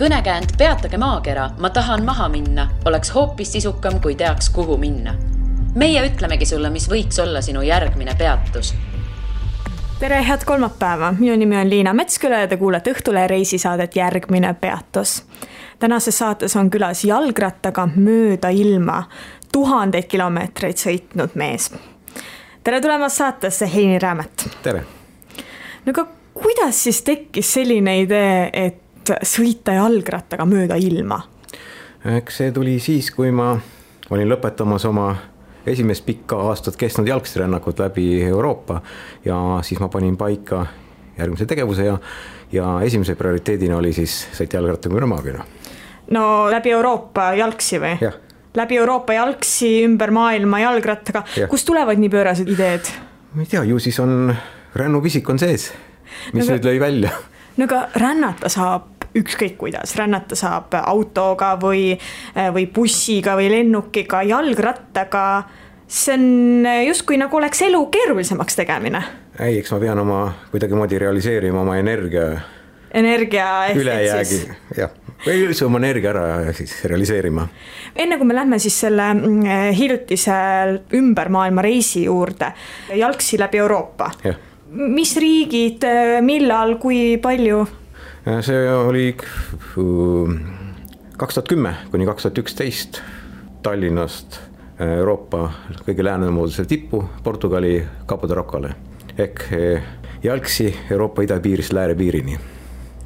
kõnekäänd Peatage maakera, ma tahan maha minna, oleks hoopis sisukam, kui teaks, kuhu minna. meie ütlemegi sulle, mis võiks olla sinu järgmine peatus tere, head kolmapäeva, minu nimi on Liina Metsküla ja te kuulate Õhtulehe reisisaadet Järgmine peatus. tänases saates on külas jalgrattaga mööda ilma tuhandeid kilomeetreid sõitnud mees. tere tulemast saatesse, Heini Räämet. tere. no aga kuidas siis tekkis selline idee, et sõita jalgrattaga mööda ilma? eks see tuli siis, kui ma olin lõpetamas oma esimest pikka aastat kestnud jalgsirännakut läbi Euroopa ja siis ma panin paika järgmise tegevuse ja, ja esimese prioriteedina oli siis sõita jalgrattaga üle maakera. no läbi Euroopa jalgsi või? jah. läbi Euroopa jalgsi, ümber maailma jalgrattaga, kust tulevad nii pöörased ideed? ma ei tea, ju siis on rännupisik on sees, mis no, nüüd lõi välja. No aga rännata saab ükskõik kuidas, rännata saab autoga või, või bussiga või lennukiga, jalgrattaga. see on justkui nagu oleks elu keerulisemaks tegemine. ei, eks ma pean oma kuidagimoodi realiseerima oma energia. energia. ülejäägi, jah või üldse oma energia ära siis realiseerima. enne kui me lähme siis selle mm, hiljutise ümber maailma reisi juurde, jalgsi läbi Euroopa. Mis riigid, millal, kui palju? Äh, see oli kaks tuhat kümme kuni kaks tuhat üksteist Tallinnast äh, Euroopa kõige läänemoodusele tippu, Portugali Capo de Rocale ehk äh, jalgsi Euroopa idapiirist läärepiirini.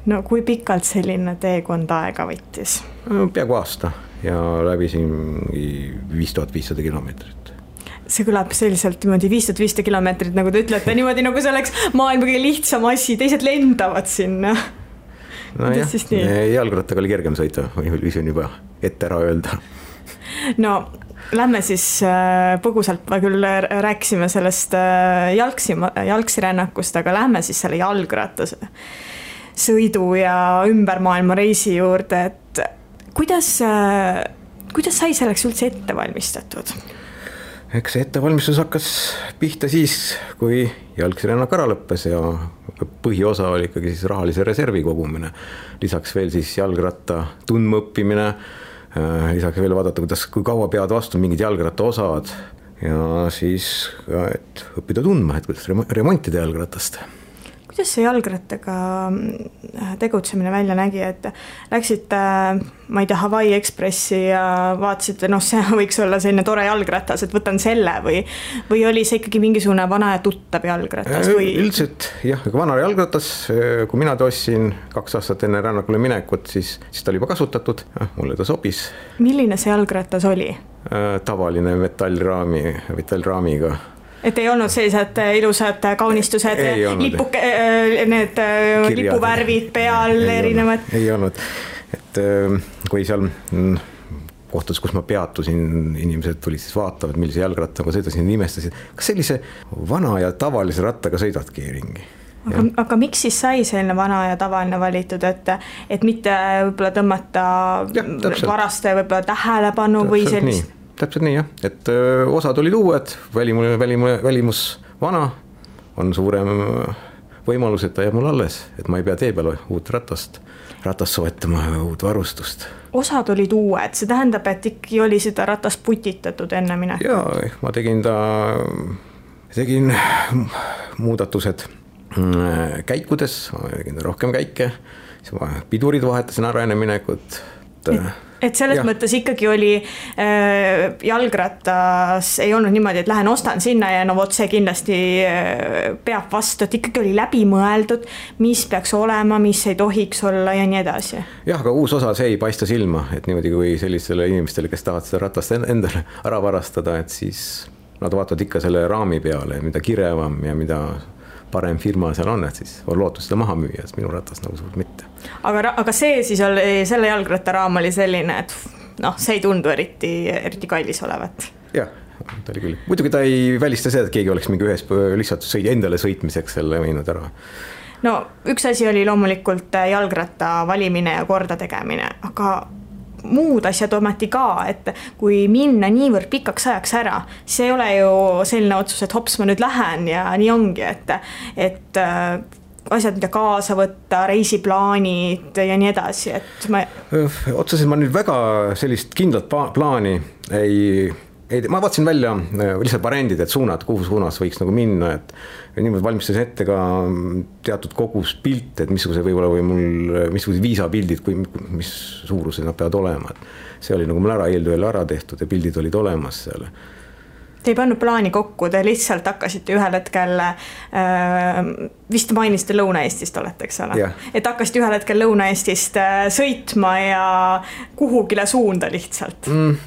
no kui pikalt selline teekond aega võttis? peaaegu aasta ja läbisin viis tuhat viissada kilomeetrit see kõlab selliselt niimoodi viis tuhat viissada kilomeetrit, nagu te ütlete, niimoodi nagu see oleks maailma kõige lihtsam asi, teised lendavad sinna nojah, jalgrattaga oli kergem sõita, võin juba ette ära öelda. no lähme siis äh, põgusalt, me küll rääkisime sellest äh, jalgsi, jalgsirännakust, aga lähme siis selle jalgratas sõidu ja ümber maailma reisi juurde, et kuidas, kuidas sai selleks üldse ette valmistatud? Eks see ettevalmistus hakkas pihta siis, kui jalgsirännak ära lõppes ja põhiosa oli ikkagi siis rahalise reservi kogumine. lisaks veel siis jalgratta tundma õppimine, äh, lisaks veel vaadata, kuidas, kui kaua peavad vastu mingid jalgrattaosad ja siis ka, et õppida tundma, et kuidas remontida jalgratast kuidas see jalgrattaga mm, tegutsemine välja nägi, et läksite, ma ei tea, Hawaii Ekspressi ja vaatasite, noh, see võiks olla selline tore jalgratas, et võtan selle või, või oli see ikkagi mingisugune vana ja tuttav jalgratas või? üldiselt jah, aga vana jalgratas, kui mina ta ostsin kaks aastat enne rännakule minekut, siis, siis ta oli juba kasutatud, mulle ta sobis. milline see jalgratas oli? Äh, tavaline metallraami, metallraamiga et ei olnud sellised äh, ilusad äh, kaunistused, lipuke, äh, need Kirjad. lipuvärvid peal ei erinevad? ei olnud, et kui seal mm, kohtades, kus ma peatusin, inimesed tulid siis vaatavad, millise jalgrattaga sõidasin, imestasid, kas sellise vana ja tavalise rattaga sõidadki ringi aga, aga miks siis sai selline vana ja tavaline valitud, et, et mitte võib-olla tõmmata ja, varaste võib-olla tähelepanu täpselt või sellist? Täpselt nii jah, et öö, osad olid uued, välimune, välimune, välimus vana, on suurem võimalus, et ta jääb mul alles, et ma ei pea tee peal uut ratast, ratast soetama, uut varustust. osad olid uued, see tähendab, et ikkagi oli seda ratast putitatud enne minekut? jaa, ma tegin ta, tegin muudatused mm, käikudes, tegin rohkem käike, siis ma pidurid vahetasin ära enne minekut. Et selles ja. mõttes ikkagi oli äh, jalgrattas ei olnud niimoodi, et lähen ostan sinna ja no vot, see kindlasti äh, peab vastu, et ikkagi oli läbimõeldud, mis peaks olema, mis ei tohiks olla ja nii edasi. jah, aga uus osa, see ei paista silma, et niimoodi kui sellistele inimestele, kes tahavad seda ratast endale ära varastada, et siis nad vaatavad ikka selle raami peale, mida kirevam ja mida parem firma seal on, et siis on lootus seda maha müüa, sest minu ratas nagu suurt mitte. aga, aga see siis oli, selle jalgrattaraam oli selline, et noh, see ei tundu eriti, eriti kallis olevat. jah, ta oli küll, muidugi ta ei välista seda, et keegi oleks mingi ühes lihtsalt sõi endale sõitmiseks selle võinud ära no üks asi oli loomulikult jalgratta valimine ja kordategemine, aga muud asjad ometi ka, et kui minna niivõrd pikaks ajaks ära, see ei ole ju selline otsus, et hops, ma nüüd lähen ja nii ongi, et, et äh, asjad, mida kaasa võtta, reisiplaanid ja nii edasi, et ma. otseselt ma nüüd väga sellist kindlat plaani ei ei, ma vaatasin välja lihtsalt variandid, et suunad, kuhu suunas võiks nagu minna, et niimoodi valmistasin ette ka teatud kogus pilte, et missuguse võib-olla või mul, missugused viisapildid, kui, mis suurused nad peavad olema, et see oli nagu mul ära eeltööl ära tehtud ja pildid olid olemas seal Te ei pannud plaani kokku, te lihtsalt hakkasite ühel hetkel äh,, vist mainisite Lõuna-Eestist olete, eks ole? et hakkasite ühel hetkel Lõuna-Eestist äh, sõitma ja kuhugile suunda lihtsalt mm,?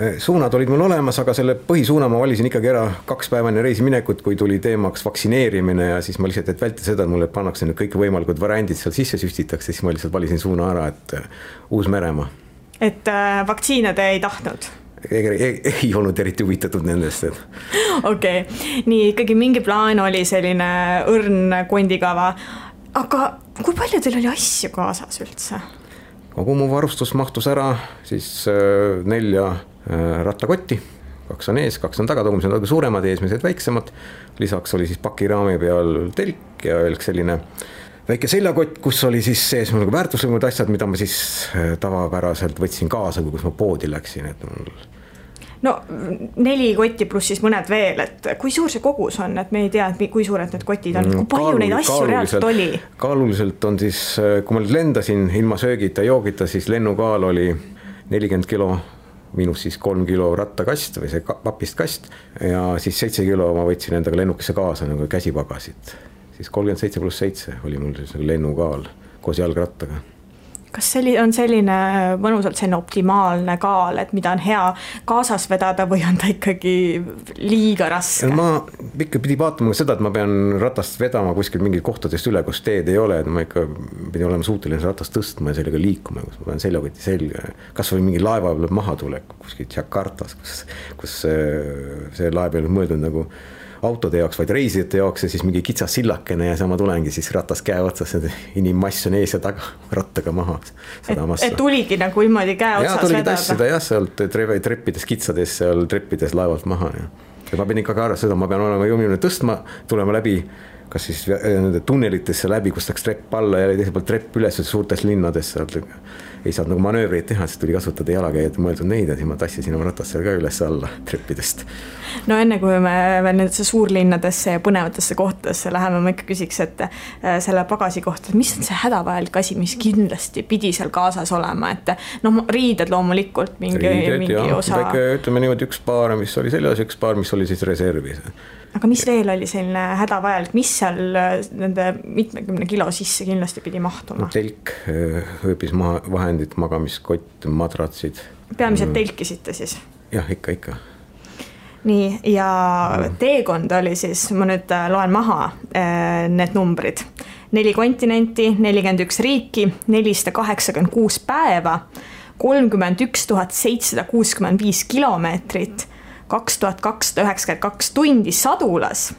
Äh, suunad olid mul olemas, aga selle põhisuuna ma valisin ikkagi ära kaks päeva enne reisi minekut, kui tuli teemaks vaktsineerimine ja siis ma lihtsalt, et vältida seda, et mulle pannakse nüüd kõikvõimalikud variandid seal sisse süstitakse, siis ma lihtsalt valisin suuna ära, et äh, Uus-Meremaa. et äh, vaktsiine te ei tahtnud? ei, ei, ei olnud eriti huvitatud nendest, et. okei okay., nii ikkagi mingi plaan oli selline õrn kondikava. aga kui palju teil oli asju kaasas üldse? kogu mu varustus mahtus ära siis nelja äh, rattakotti, kaks on ees, kaks on taga, tagumised on natuke suuremad, eesmised väiksemad. lisaks oli siis pakiraami peal telk ja veel selline väike seljakott, kus oli siis sees mul nagu väärtuslikumad asjad, mida ma siis äh, tavapäraselt võtsin kaasa, kus ma poodi läksin, et mul no neli kotti pluss siis mõned veel, et kui suur see kogus on, et me ei tea, et kui suured need kotid on, kui palju Kaalul, neid asju reaalselt oli? kaaluliselt on siis, kui ma lendasin ilma söögita, joogita, siis lennukaal oli nelikümmend kilo miinus siis kolm kilo rattakast või see papist kast ja siis seitse kilo ma võtsin endaga lennukisse kaasa nagu käsipagasit. siis kolmkümmend seitse pluss seitse oli mul siis nagu lennukaal koos jalgrattaga kas selli-, on selline mõnusalt selline optimaalne kaal, et mida on hea kaasas vedada või on ta ikkagi liiga raske? ma ikka pidi vaatama seda, et ma pean ratast vedama kuskil mingit kohtadest üle, kus teed ei ole, et ma ikka pidin olema suuteline ratast tõstma ja sellega liikuma, kus ma panen seljakoti selga. kasvõi mingi laeva peal mahatulek kuskil Jakartas, kus, kus see, see laev ei olnud mõeldud nagu autode jaoks, vaid reisijate jaoks ja siis mingi kitsas sillakene ja sama tulengi siis ratas käe otsas, inimmass on ees ja taga rattaga maha. et, et tuligi nagu niimoodi käe otsas vedada? tuligi tassida jah, sealt treppides, kitsades seal treppides laevalt maha ja. ja ma pean ikkagi arvestama seda, ma pean olema jõuline tõstma, tulema läbi kas siis nende tunnelitesse läbi, kust läks trepp alla ja teiselt poolt trepp üles suurtes linnades sealt ei saanud nagu manöövreid teha, siis tuli kasutada jalakäijate mõeldud neid ja siis ma tassisin oma ratast seal ka üles-alla treppidest. no enne kui me veel nendesse suurlinnadesse ja põnevatesse kohtadesse läheme, ma ikka küsiks, et äh, selle pagasi kohta, mis on see hädavajalik asi, mis kindlasti pidi seal kaasas olema, et noh, riided loomulikult mingi, mingi ja, osa. ütleme niimoodi üks paar, mis oli seljas, üks paar, mis oli siis reservis aga mis veel oli selline hädavajalik, mis seal äh, nende mitmekümne kilo sisse kindlasti pidi mahtuma? telk, äh, ööbismaha, vahendid, magamiskott, madratsid. peamiselt mm. telkisite siis? jah, ikka, ikka. nii, ja mm. teekond oli siis, ma nüüd äh, loen maha need numbrid. neli kontinenti, nelikümmend üks riiki, nelisada kaheksakümmend kuus päeva, kolmkümmend üks tuhat seitsesada kuuskümmend viis kilomeetrit kaks tuhat kakssada üheksakümmend kaks tundi sadulas.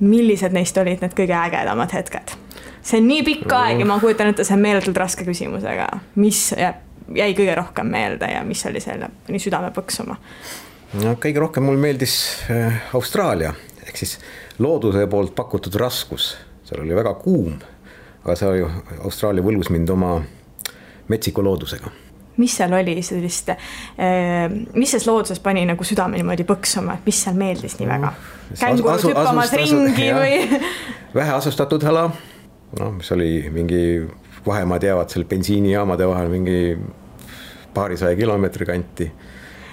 millised neist olid need kõige ägedamad hetked? see on nii pikk aeg ja ma kujutan ette, see on meeletult raske küsimus, aga mis jäi kõige rohkem meelde ja mis oli selle nii südame põksuma? no kõige rohkem mulle meeldis äh, Austraalia ehk siis looduse poolt pakutud raskus, seal oli väga kuum, aga see Austraalia võlus mind oma metsiku loodusega mis seal oli sellist, eh, mis selles looduses pani nagu südame niimoodi põksuma, et mis seal meeldis nii väga? kängurud hüppamas ringi asu, või? väheasustatud ala, noh, mis oli mingi, vahemaad jäävad seal bensiinijaamade vahel mingi paarisaja kilomeetri kanti.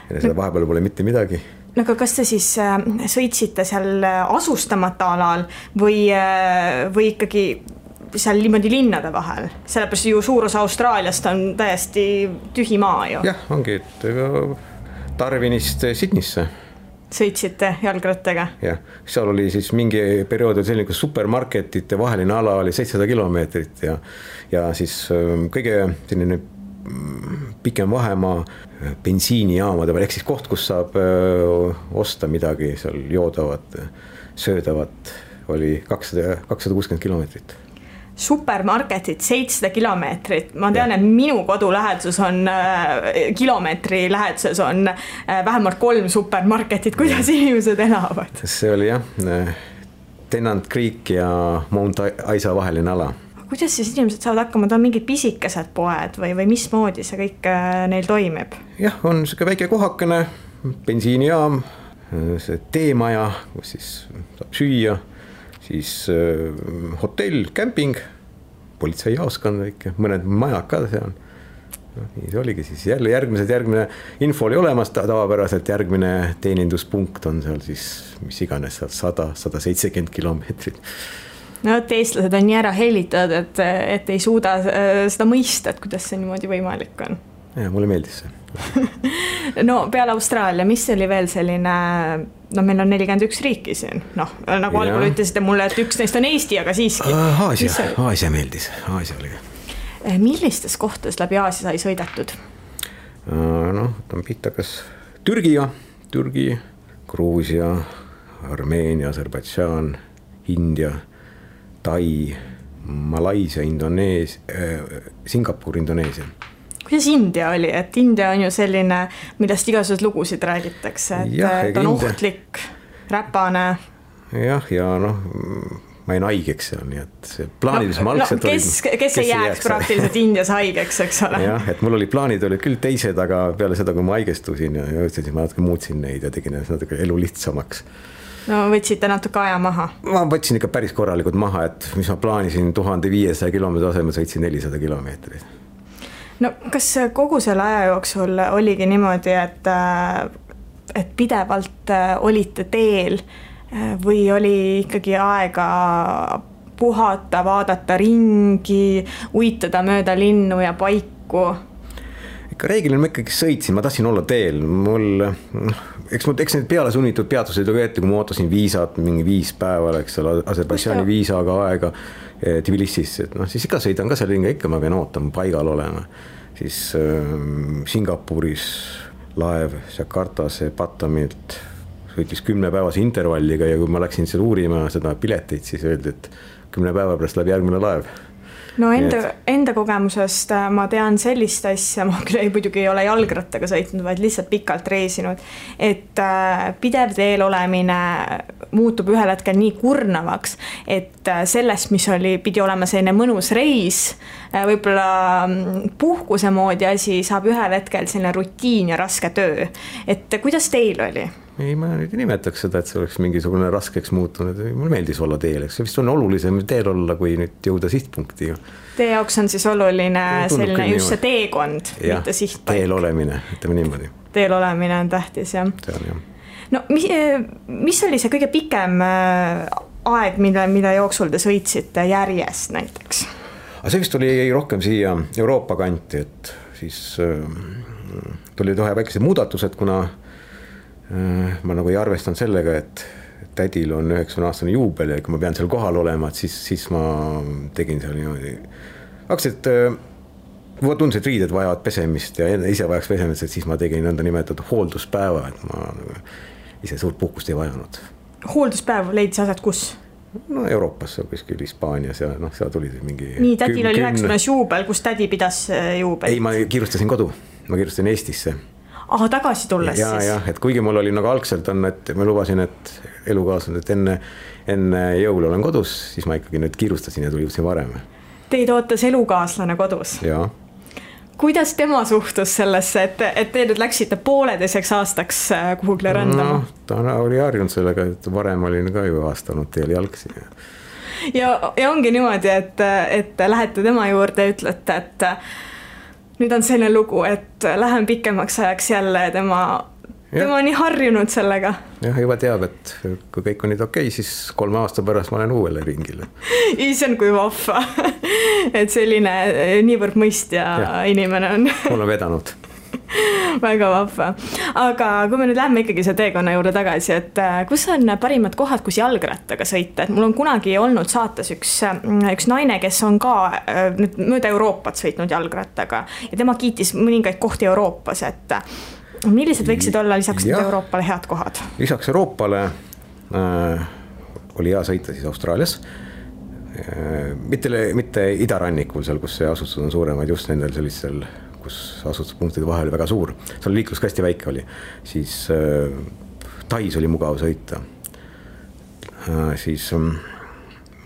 ja selle vahepeal pole mitte midagi no aga kas te siis äh, sõitsite seal asustamata alal või, äh, või ikkagi seal niimoodi linnade vahel, sellepärast ju suur osa Austraaliast on täiesti tühi maa ju. jah, ongi, et Darwinist Sydneysse. sõitsite jalgrattaga? jah, seal oli siis mingi periood oli selline, kus supermarketite vaheline ala oli seitsesada kilomeetrit ja, ja siis ähm, kõige selline mm, pikem vahemaa äh, bensiinijaamade peal, ehk siis koht, kus saab äh, osta midagi seal joodavat, söödavat, oli kakssada, kakssada kuuskümmend kilomeetrit supermarketid seitsesada kilomeetrit, ma tean, et minu kodu läheduses on äh,, kilomeetri läheduses on äh, vähemalt kolm supermarketit, kuidas inimesed elavad? see oli jah äh, Tennant Creek ja Mount Isa vaheline ala. Kuidas siis inimesed saavad hakkama, ta on mingid pisikesed poed või, või mismoodi see kõik äh, neil toimib? jah, on sihuke väike kohakene, bensiinijaam, see teemaja, kus siis saab süüa, siis äh, hotell, kämping, politseijaoskond väike, mõned majad ka seal. Noh, nii see oligi siis. Jälle järgmised, järgmine info oli olemas tavapäraselt, järgmine teeninduspunkt on seal siis mis iganes seal sada, sada seitsekümmend kilomeetrit. No vot, eestlased on nii ära hellitatud, et, et ei suuda äh, seda mõista, et kuidas see niimoodi võimalik on. Ja mulle meeldis see no peale Austraalia, mis oli veel selline, no meil on nelikümmend üks riiki siin, noh, nagu ja. algul ütlesite mulle, et üks neist on Eesti, aga siiski. Aasia, Aasia meeldis, Aasia oli. Äh, millistes kohtades läbi Aasia sai sõidetud? noh, võtame pihta, kas Türgiga, Türgi, Gruusia, Armeenia, Aserbaidžaan, India Tai, Malaisia, Indoneesia äh,, Singapur, Indoneesia kuidas India oli, et India on ju selline, millest igasuguseid lugusid räägitakse, et ta on ohtlik, räpane. jah, ja noh, ma jäin haigeks seal, nii et plaanides no, ma algselt no, kes, kes, kes ei jääks jääks praktiliselt Indias haigeks, eks ole. jah, et mul olid plaanid olid küll teised, aga peale seda, kui ma haigestusin ja jõudsin, siis ma natuke muutsin neid ja tegin natuke elu lihtsamaks no võtsite natuke aja maha? ma võtsin ikka päris korralikult maha, et mis ma plaanisin tuhande viiesaja kilomeetri asemel sõitsin nelisada kilomeetrit. No kas kogu selle aja jooksul oligi niimoodi, et, et pidevalt olite teel või oli ikkagi aega puhata, vaadata ringi, uitada mööda linnu ja paiku? ikka reeglina ma ikkagi sõitsin, ma tahtsin olla teel, mul noh eks mul, eks need pealesunnitud peatused ju ette, kui ma ootasin viisat mingi viis päeva, eks ole, Aserbaidžaani viisaga aega Tbilisisse, et noh, siis ikka sõidan ka seal ringi, ikka ma pean ootama, paigal olema. siis äh, Singapuris laev Jakartasse Batamilt sõitis kümnepäevase intervalliga ja kui ma läksin seal uurima seda piletit, siis öeldi, et kümne päeva pärast läheb järgmine laev no enda, enda kogemusest äh, ma tean sellist asja, ma küll ei, muidugi ei ole jalgrattaga sõitnud, vaid lihtsalt pikalt reisinud. et äh, pidev teel olemine muutub ühel hetkel nii kurnavaks, et äh, sellest, mis oli, pidi olema selline mõnus reis, võib-olla mm, puhkuse moodi asi, saab ühel hetkel selline rutiin ja raske töö. et kuidas teil oli? Ei, ma nüüd ei nimetaks seda, et see oleks mingisugune raskeks muutunud, mulle meeldis olla teel, eks see vist on olulisem teel olla, kui nüüd jõuda sihtpunkti. Teie jaoks on siis oluline selline just see teekond, mitte sihtpaik. teel olemine, ütleme niimoodi. teel olemine on tähtis, jah. see on jah. no mis, mis oli see kõige pikem äh, aeg, mille, mille jooksul te sõitsite järjest näiteks? aga see vist oli rohkem siia Euroopa kanti, et siis äh, tulid ühe väikesed muudatused, kuna Äh, ma nagu ei arvestanud sellega, et tädil on üheksakümne aastane juubel ja kui ma pean seal kohal olema, et siis, siis ma tegin seal niimoodi. hakkasin, et mulle tundus, et riided vajavad pesemist ja ise vajaks pesemist, et siis ma tegin nõndanimetatud hoolduspäeva, et ma nagu ise suurt puhkust ei vajanud. hoolduspäev leidis aset kus? no Euroopas, kuskil Hispaanias ja noh, seal tuli mingi. nii, tädil oli üheksakümnes juubel, kus tädi pidas äh, juubelit? ei, ma kiirustasin kodu, ma kiirustasin Eestisse ahah, tagasi tulles ja, siis? jah, et kuigi mul oli nagu algselt on, et ma lubasin, et elukaaslane, et enne, enne jõule olen kodus, siis ma ikkagi nüüd kiirustasin ja tulin varem. Teid ootas elukaaslane kodus? jaa kuidas tema suhtus sellesse, et, et te nüüd läksite pooleteiseks aastaks äh, kuhugile rändama no,? ta oli harjunud sellega, et varem olin ka ju aasta olnud teel jalgsi. ja, ja ongi niimoodi, et, et lähete tema juurde ja ütlete, et nüüd on selline lugu, et lähen pikemaks ajaks jälle tema, tema on nii harjunud sellega. jah, juba teab, et kui kõik on nüüd okei okay,, siis kolme aasta pärast ma olen uuele ringile. issand, kui vahva et selline niivõrd mõistja ja. inimene on mul on vedanud väga vahva, aga kui me nüüd lähme ikkagi selle teekonna juurde tagasi, et äh, kus on parimad kohad, kus jalgrattaga sõita, et mul on kunagi olnud saates üks, äh, üks naine, kes on ka äh, nüüd mööda Euroopat sõitnud jalgrattaga ja tema kiitis mõningaid kohti Euroopas, et millised võiksid olla lisaks ja, Euroopale head kohad? lisaks Euroopale äh, oli hea sõita siis Austraalias. Mitte, mitte idarannikul, seal, kus see asustused on suuremad, just nendel sellistel kus asustuspunktide vahe oli väga suur, seal liiklus ka hästi väike oli, siis äh, Tais oli mugav sõita siis ähm,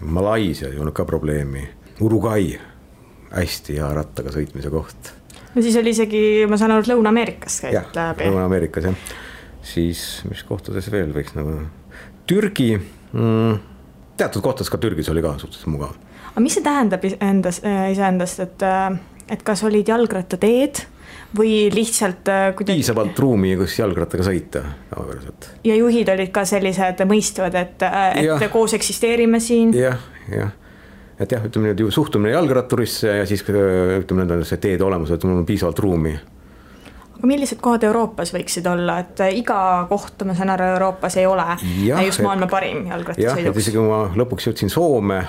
Malaisia ei olnud ka probleemi, Uruguay, hästi hea rattaga sõitmise koht. no siis oli isegi, ma saan aru, et Lõuna-Ameerikas käid läbi. Lõuna-Ameerikas jah, siis mis kohtades veel võiks nagu, Türgi mm,, teatud kohtades ka Türgis oli ka suhteliselt mugav. aga mis see tähendab endas, iseendast, et, et kas olid jalgrattateed või lihtsalt äh, kuidagi. piisavalt ruumi, kus jalgrattaga sõita tavapäraselt. ja juhid olid ka sellised mõistvad, et, äh, et ja. koos eksisteerime siin ja,. jah, jah et jah, ütleme niimoodi suhtumine jalgratturisse ja siis ütleme nõnda see teede olemus, et mul on piisavalt ruumi. aga millised kohad Euroopas võiksid olla, et äh, iga koht, ma saan aru, Euroopas ei ole ja, just maailma et, parim jalgrattasõiduks. jah, et isegi kui ma lõpuks jõudsin Soome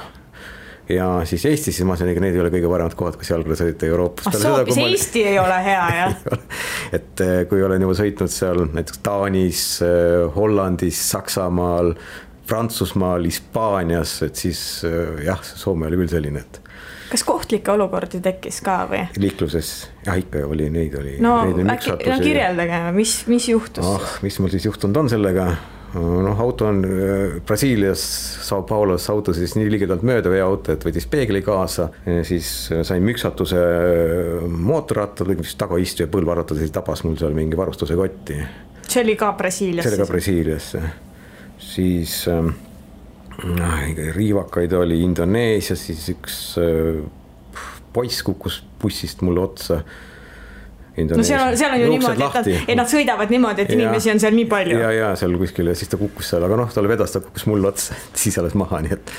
ja siis Eestis, siis ma ütlesin, ega need ei ole kõige paremad kohad, kus jalgrattal sõita Euroopas. ah soo, hoopis Eesti ei ole hea, jah et eh, kui olen juba sõitnud seal näiteks Taanis, eh, Hollandis, Saksamaal, Prantsusmaal, Hispaanias, et siis eh, jah, Soome oli küll selline, et kas kohtlikke olukordi tekkis ka või? liikluses, jah ikka oli, neid oli. no äkki, no kirjeldage, mis, mis juhtus oh,? mis mul siis juhtunud on sellega noh, auto on äh, Brasiilias, Sao Paulos auto siis nii ligidalt mööda veoauto, et võttis peegli kaasa, siis äh, sain müksatuse äh, mootorrattal, mis tagaistuja põlvaratas, siis tabas mul seal mingi varustuse kotti. see oli ka Brasiilias? see oli ka Brasiilias, siis noh, riivakaid oli Indoneesias, siis üks poiss kukkus bussist mulle otsa no seal on, seal on ju niimoodi, et nad, et nad sõidavad niimoodi, et ja, inimesi on seal nii palju. ja, ja seal kuskil ja siis ta kukkus seal, aga noh, talle vedas, ta kukkus mulle otsa, siis alles maha, nii et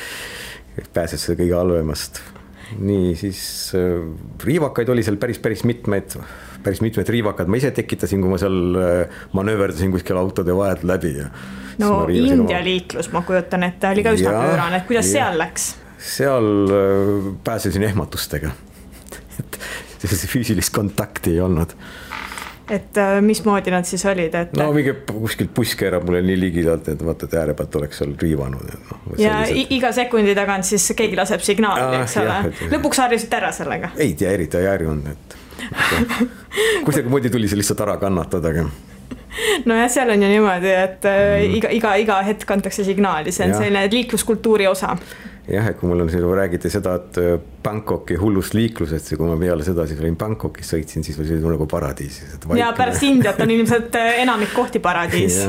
pääses kõige halvemast. nii, siis äh, riivakaid oli seal päris, päris mitmeid, päris mitmed riivakad ma ise tekitasin, kui ma seal äh, manööverdasin kuskil autode vahelt läbi ja. no India oma... liiklus, ma kujutan ette, oli ka üsna pöörane, kuidas ja, seal läks? seal äh, pääsesin ehmatustega füüsilist kontakti ei olnud et äh, mismoodi nad siis olid, et? no mingi kuskilt buss keerab mulle nii ligidalt, et vaata, et ääre pealt oleks seal riivanud no,. ja sellised... iga sekundi tagant siis keegi laseb signaali, eks ole. lõpuks harjusite ära sellega? ei tea, eriti ei harjunud, et kuidagimoodi tuli see lihtsalt ära kannatada, aga nojah, seal on ju niimoodi, et mm. iga, iga, iga hetk antakse signaali, see on ja. selline liikluskultuuri osa jah, et kui mul on siin räägiti seda, et äh, Bangkoki hullust liiklusest ja kui ma peale seda siis olin Bangkokis, sõitsin, siis oli nagu paradiisis. ja pärast Indiat on ilmselt äh, enamik kohti paradiis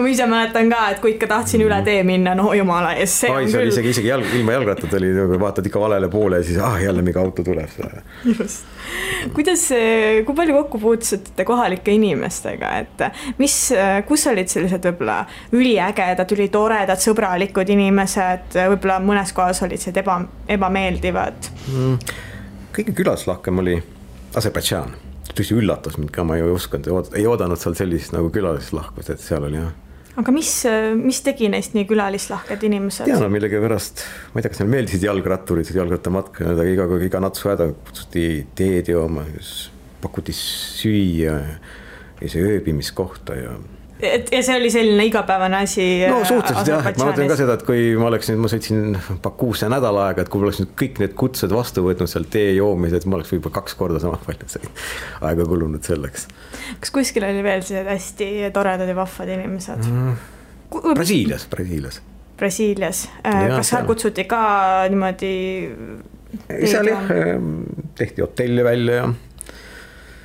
ma ise mäletan ka, et kui ikka tahtsin üle tee minna, no jumala eest, see Ai, on küll. isegi, isegi jalg, ilma jalgrattata oli nagu vaatad ikka valele poole ja siis ah jälle mingi auto tuleb. just, kuidas, kui palju kokku puutusite kohalike inimestega, et mis, kus olid sellised võib-olla üliägedad, ülitoredad, sõbralikud inimesed, võib-olla mõnes kohas olid need eba, ebameeldivad mm,? kõige külaslahkem oli Aserbaidžaan tõsi üllatas mind ka, ma ei osanud, ei oodanud seal sellist nagu külalislahkust, et seal oli jah aga mis, mis tegi neist nii külalislahked inimesed? tean, millegivõrast, ma ei tea, kas neile meeldisid jalgratturid, jalgrattamatka, aga iga, iga natsu häda kutsuti teed jooma, pakuti süüa ja siis ööbimiskohta ja et ja see oli selline igapäevane asi. no suhteliselt jah, et ma mõtlen ka seda, et kui ma oleks nüüd, ma sõitsin Bakuusse nädal aega, et kui ma oleks nüüd kõik need kutsed vastu võtnud seal tee joomised, ma oleks võib-olla kaks korda sama palju aega kulunud selleks. kas kuskil oli veel sellised hästi toredad ja vahvad inimesed mm,? Brasiilias, Brasiilias. Brasiilias, äh, kas seal kutsuti ka niimoodi? seal jah, tehti hotelli välja ja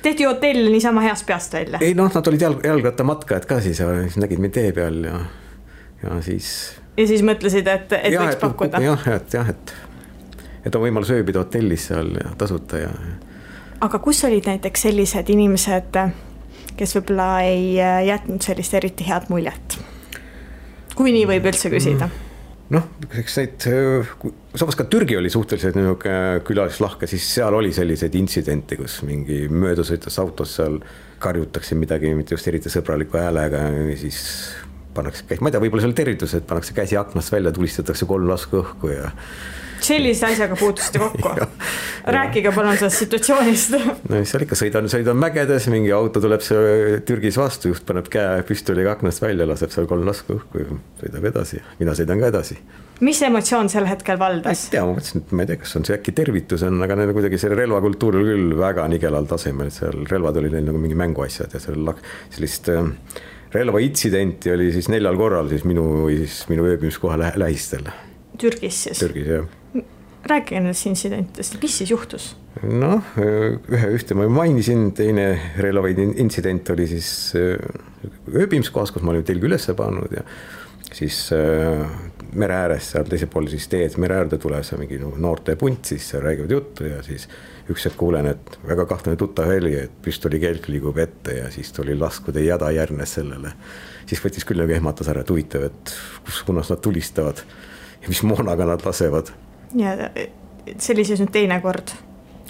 tehti hotell niisama heast peast välja? ei noh, nad olid jalg, jalgrattamatkajad ka siis ja siis nägid mind tee peal ja, ja siis. ja siis mõtlesid, et, et ja, võiks et, pakkuda? jah, et jah, et, et on võimalus ööbida hotellis seal ja tasuta ja. aga kus olid näiteks sellised inimesed, kes võib-olla ei jätnud sellist eriti head muljet? kui nii võib üldse küsida mm noh, eks neid, samas ka Türgi oli suhteliselt niisugune külalislahke, siis seal oli selliseid intsidente, kus mingi möödasõitvas autos seal karjutakse midagi mitte just eriti sõbraliku häälega siis pannakse, ma ei tea, võib-olla seal tervitused, pannakse käsi aknast välja, tulistatakse kolm lasku õhku ja sellise asjaga puutusite kokku rääkige palun sellest situatsioonist. no seal ikka, sõidan, sõidan mägedes, mingi auto tuleb seal Türgis vastu, juht paneb käe püstoliga aknast välja, laseb seal kolm lasku õhku ja sõidab edasi, mina sõidan ka edasi. mis emotsioon sel hetkel valdas? ei tea, ma mõtlesin, et ma ei tea, kas on see äkki tervitus on, aga neil kuidagi see relvakultuur oli küll väga nigelal tasemel, et seal relvad olid neil nagu mingi mänguasjad ja seal sellist äh, relvaintsidenti oli siis neljal korral siis minu siis minu ööbimiskoha lä lähistel. Türgis siis? Türgis jah. rääkige nendest intsidentidest, mis siis juhtus? noh, ühe, ühte ma mainisin, teine relvaid intsident oli siis ööbimiskohas, kus ma olin telgi üles pannud ja siis äh, mere ääres seal teisel pool siis teed mere äärde tulemas mingi noorte punt, siis räägivad juttu ja siis üks hetk kuulen, et väga kahtlane tuttav heli, et püstolikelk liigub ette ja siis tuli laskude jada järgnes sellele. siis võttis küll nagu ehmatas ära, et huvitav, et kus suunas nad tulistavad mis moonaga nad lasevad. ja see oli siis nüüd teine kord?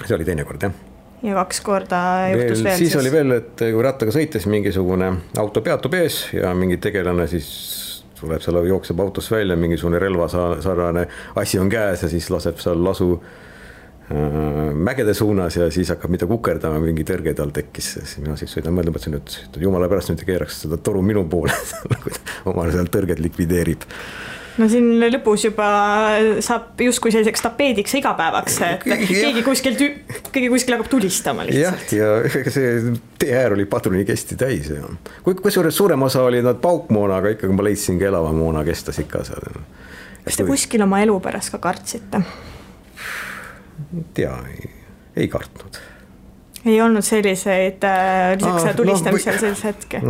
see oli teine kord jah ja kaks korda juhtus veel, veel siis, siis oli veel, et kui rattaga sõites mingisugune auto peatub ees ja mingi tegelane siis tuleb seal, jookseb autost välja, mingisugune relvasarnane asi on käes ja siis laseb seal lasu äh, mägede suunas ja siis hakkab mida kukerdama, mingi tõrge tal tekkis, siis mina siis sõidan mõtlesin, et jumala pärast nüüd ei keeraks seda toru minu poole nagu oma seal tõrget likvideerib no siin lõpus juba saab justkui selliseks tapeediks igapäevaks, et keegi kuskil, keegi kuskil hakkab tulistama lihtsalt. jah, ja ega see tee-äär oli padrunikesti täis ja kusjuures suurem osa oli nad paukmoona, aga ikkagi ma leidsin ka elava moona kestas ikka seal. kas te kui... kuskil oma elu pärast ka kartsite? ei tea, ei kartnud ei olnud selliseid äh, lisaks sellele tulistamisele no, selliseid hetki?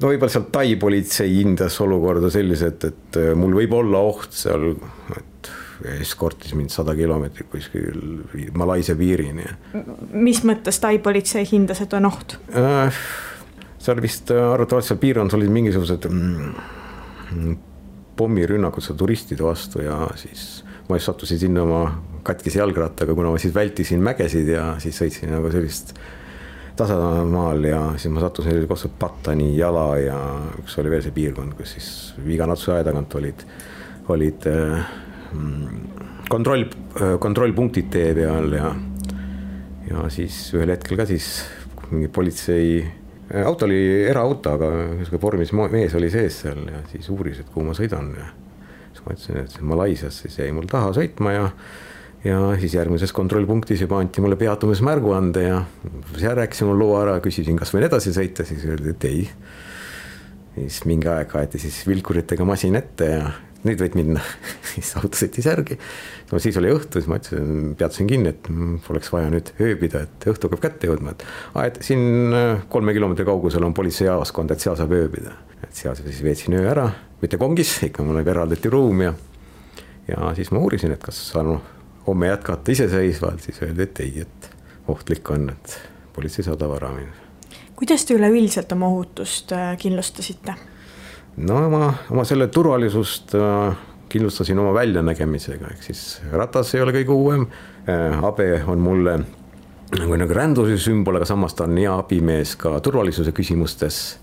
No võib-olla seal Tai politsei hindas olukorda selliselt, et äh, mul võib olla oht seal, et eskortis mind sada kilomeetrit kuskil Malaisia piirini. mis mõttes Tai politsei hindas, et on oht äh,? seal vist äh, arvatavasti seal piirkonnas olid mingisugused mm, pommirünnakud seal turistide vastu ja siis ma just sattusin sinna oma katkise jalgrattaga, kuna ma siis vältisin mägesid ja siis sõitsin nagu sellist tasamaal ja siis ma sattusin koos Pattani jala ja üks oli veel see piirkond, kus siis Viganatsu aia tagant olid, olid mm, kontroll, kontrollpunktid tee peal ja, ja siis ühel hetkel ka siis mingi politsei auto oli eraauto, aga niisugune vormis mees oli sees seal ja siis uuris, et kuhu ma sõidan ja siis ma ütlesin, et Malaisias, siis jäi mul taha sõitma ja ja siis järgmises kontrollpunktis juba anti mulle peatumismärguande ja seal rääkisin mul loo ära, küsisin, kas võin edasi sõita, siis öeldi, et ei. siis mingi aeg aeti siis vilkuritega masin ette ja nüüd võid minna siis auto sõitis järgi. no siis oli õhtu, siis ma ütlesin, peatasin kinni, et poleks vaja nüüd ööbida, et õhtu hakkab kätte jõudma, et aa, et siin äh, kolme kilomeetri kaugusel on politseijaoskond, et seal saab ööbida. et seal siis veetsin öö ära, mitte kongis, ikka mulle eraldati ruum ja ja siis ma uurisin, et kas saan homme jätkata iseseisvalt, siis öeldi, et ei, et ohtlik on, et politsei saadab ära mind. kuidas te üleüldiselt oma ohutust äh, kindlustasite? no oma, oma selle turvalisust äh, kindlustasin oma väljanägemisega, ehk siis ratas ei ole kõige uuem äh,. habe on mulle nagu, nagu rändluse sümbol, aga samas ta on hea abimees ka turvalisuse küsimustes.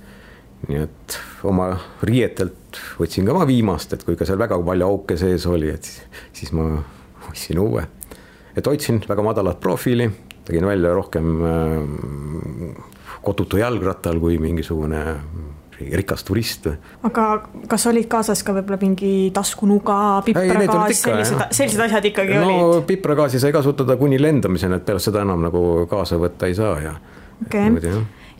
nii et oma riietelt võtsin ka ma viimast, et kui ka seal väga palju auke sees oli, et siis ma ostsin uue. et hoidsin väga madalat profiili, tegin välja rohkem äh, kodutu jalgrattal kui mingisugune rikas turist. aga kas olid kaasas ka võib-olla mingi taskunuga, pipragaas, sellised, sellised asjad ikkagi no, olid? no pipragaasi sai kasutada kuni lendamiseni, et pärast seda enam nagu kaasa võtta ei saa ja okay..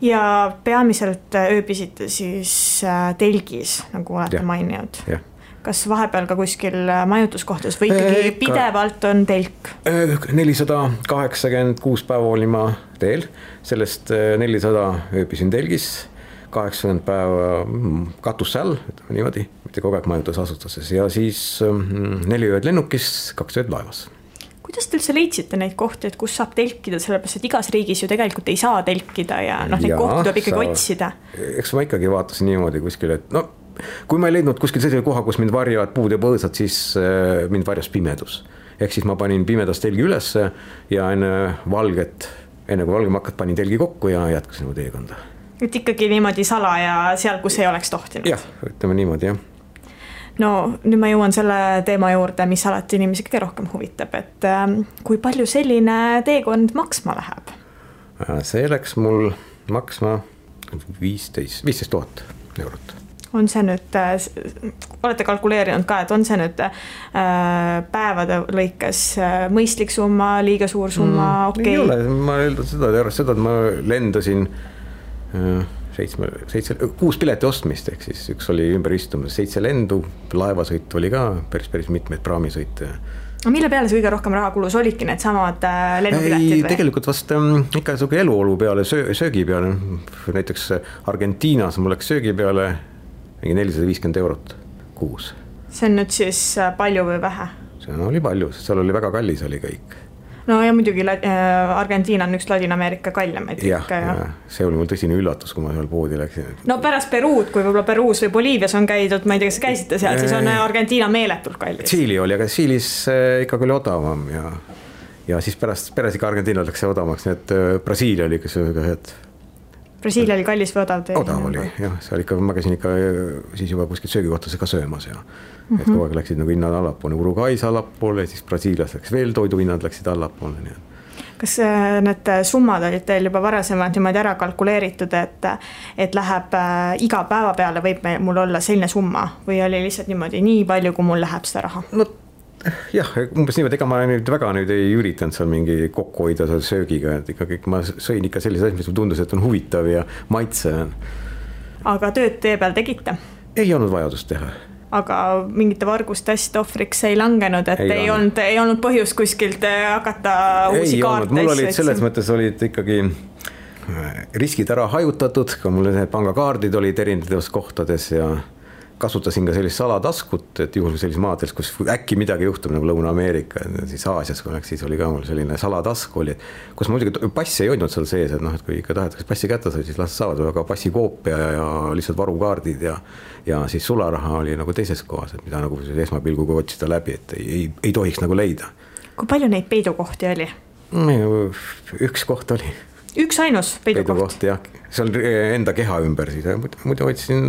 ja peamiselt ööbisite siis äh, telgis, nagu olete maininud? jah kas vahepeal ka kuskil äh, majutuskohtades või ikkagi Ikka, pidevalt on telk? Nelisada kaheksakümmend kuus päeva olin ma teel, sellest äh, nelisada ööbisin telgis, kaheksakümmend päeva mm, katuse all, ütleme niimoodi, mitte kogu aeg majutusasutuses ja siis mm, neli ööd lennukis, kaks ööd laevas. Kuidas te üldse leidsite neid kohti, et kus saab telkida, sellepärast et igas riigis ju tegelikult ei saa telkida ja noh, neid kohti tuleb ikkagi sa, otsida. eks ma ikkagi vaatasin niimoodi kuskil, et no kui ma ei leidnud kuskil sellise koha, kus mind varjavad puud ja põõsad, siis äh, mind varjas pimedus. ehk siis ma panin pimedas telgi ülesse ja enne valget, enne kui valgema hakkas, panin telgi kokku ja jätkasin oma teekonda. et ikkagi niimoodi salaja seal, kus ei oleks tohtinud? jah, ütleme niimoodi jah no nüüd ma jõuan selle teema juurde, mis alati inimesi kõige rohkem huvitab, et ähm, kui palju selline teekond maksma läheb? Äh, see läks mul maksma viisteist, viisteist tuhat eurot on see nüüd, äh, olete kalkuleerinud ka, et on see nüüd äh, päevade lõikes äh, mõistlik summa, liiga suur summa mm,, okei okay.? ei ole, ma eeldan seda, arvestades seda, et ma lendasin seitsme, seitse, kuus pileti ostmist, ehk siis üks oli ümberistumus, seitse lendu, laevasõitu oli ka päris, päris mitmeid praamisõite no mille peale see kõige rohkem raha kulus, olidki needsamad lennupiletid või? tegelikult vast ähm, ikka sihuke eluolu peale, söö, söögi peale, näiteks Argentiinas mul läks söögi peale mingi nelisada viiskümmend eurot kuus. see on nüüd siis äh, palju või vähe? see oli palju, sest seal oli väga kallis oli kõik no ja muidugi äh, Argentiina on üks Ladina-Ameerika kallimaid riike ja, ja see oli mul tõsine üllatus, kui ma seal poodi läksin. no pärast Peruud, kui võib-olla Peruus või Boliivias on käidud, ma ei tea, kas käisite seal, siis on Argentiina meeletult kallis. Tšiili oli, aga Tšiilis äh, ikkagi oli odavam ja, ja siis pärast, pärast ikka Argentiinal läks see odavamaks, nii et äh, Brasiilia oli ikka sihuke, et Brasiilia oli kallis või odav teil? odav oli jah, seal ikka, ma käisin ikka siis juba kuskil söögikohtades ka söömas ja mm. -hmm. et kogu aeg läksid nagu hinnad allapoole, Uruguay's allapoole, siis Brasiilias läks veel toiduhinnad läksid allapoole, nii et kas äh, need summad olid teil juba varasemalt niimoodi ära kalkuleeritud, et, et läheb äh, iga päeva peale võib mul olla selline summa või oli lihtsalt niimoodi, nii palju, kui mul läheb seda raha? no jah, umbes niimoodi, ega ma nüüd väga nüüd ei üritanud seal mingi kokku hoida seal söögiga, et ikkagi ma sõin ikka selliseid asju, mis mulle tundus, et on huvitav ja maitsev. aga tööd tee peal tegite? ei olnud vajadust teha aga mingite varguste asjade ohvriks ei langenud, et ei, ei olnud, ei olnud põhjust kuskilt äh, hakata uusi ei kaarte. mul olid selles mõttes olid ikkagi äh, riskid ära hajutatud, ka mul need pangakaardid olid erinevates kohtades ja kasutasin ka sellist salataskut, et juhul sellises maades, kus äkki midagi juhtub nagu Lõuna-Ameerika, siis Aasias, kui läks, siis oli ka mul selline salatask oli, kus muidugi passi ei hoidnud seal sees, et noh, et kui ikka tahetakse passi kätte saada, siis las saavad, aga passi koopia ja, ja lihtsalt varukaardid ja ja siis sularaha oli nagu teises kohas, et mida nagu esmapilguga otsida läbi, et ei, ei, ei tohiks nagu leida. kui palju neid peidukohti oli? üks koht oli üksainus peidukoht? peidukoht jah, seal enda keha ümber siis, muidu hoidsin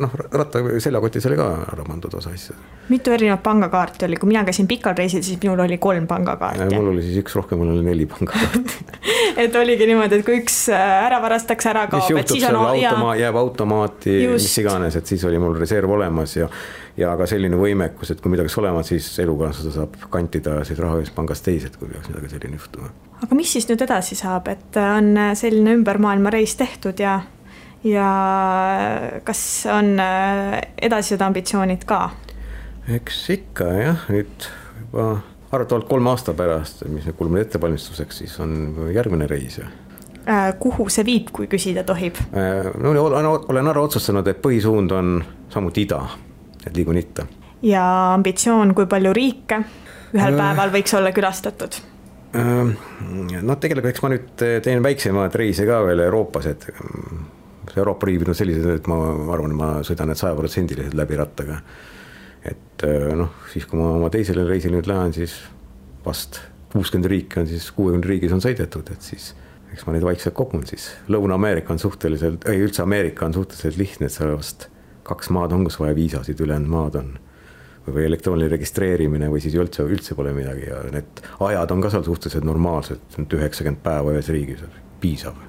noh, ratta seljakotis oli ka ära pandud osa asju. mitu erinevat pangakaarti oli, kui mina käisin pikal reisil, siis minul oli kolm pangakaarti. mul oli siis üks rohkem, mul oli neli pangakaarti et oligi niimoodi, et kui üks äh, ära varastatakse, ära kaob, et siis on. jääb automaati, mis iganes, et siis oli mul reserv olemas ja ja ka selline võimekus, et kui midagi peaks olema, siis elukaaslased saab kantida siis raha ühest pangast teise, et kui peaks midagi selline juhtuma. Aga mis siis nüüd edasi saab, et on selline ümber maailma reis tehtud ja, ja kas on edasised ambitsioonid ka? eks ikka jah, nüüd juba arvatavalt kolme aasta pärast, mis nüüd kulub ettevalmistuseks, siis on järgmine reis äh, kuhu see viib, kui küsida tohib? Äh, no olen, olen ära otsustanud, et põhisuund on samuti ida, et liigun itta. ja ambitsioon, kui palju riike ühel äh, päeval võiks olla külastatud? noh, tegelikult eks ma nüüd teen väiksemaid reise ka veel Euroopas, et Euroopa riigid on sellised, et ma arvan, ma sõidan need sajaprotsendiliselt läbi rattaga. et äh, noh, siis kui ma oma teisele reisile nüüd lähen, siis vast kuuskümmend riiki on siis, kuuekümne riigis on sõidetud, et siis eks ma neid vaikselt kogun siis. Lõuna-Ameerika on suhteliselt, ei üldse Ameerika on suhteliselt lihtne, et seal vast kaks maad on, kus vaja viisasid, ülejäänud maad on või elektrooniline registreerimine või siis üldse, üldse pole midagi ja need ajad on ka seal suhteliselt normaalsed, et üheksakümmend päeva ühes riigis piisab.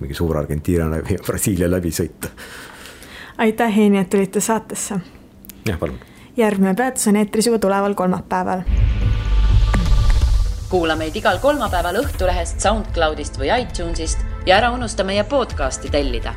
mingi suur Argentiina läbi ja Brasiilia läbi sõita. aitäh, Heini, et tulite saatesse. jah, palun. järgmine peatus on eetris juba tuleval kolmapäeval. kuula meid igal kolmapäeval Õhtulehest, SoundCloudist või iTunesist ja ära unusta meie podcasti tellida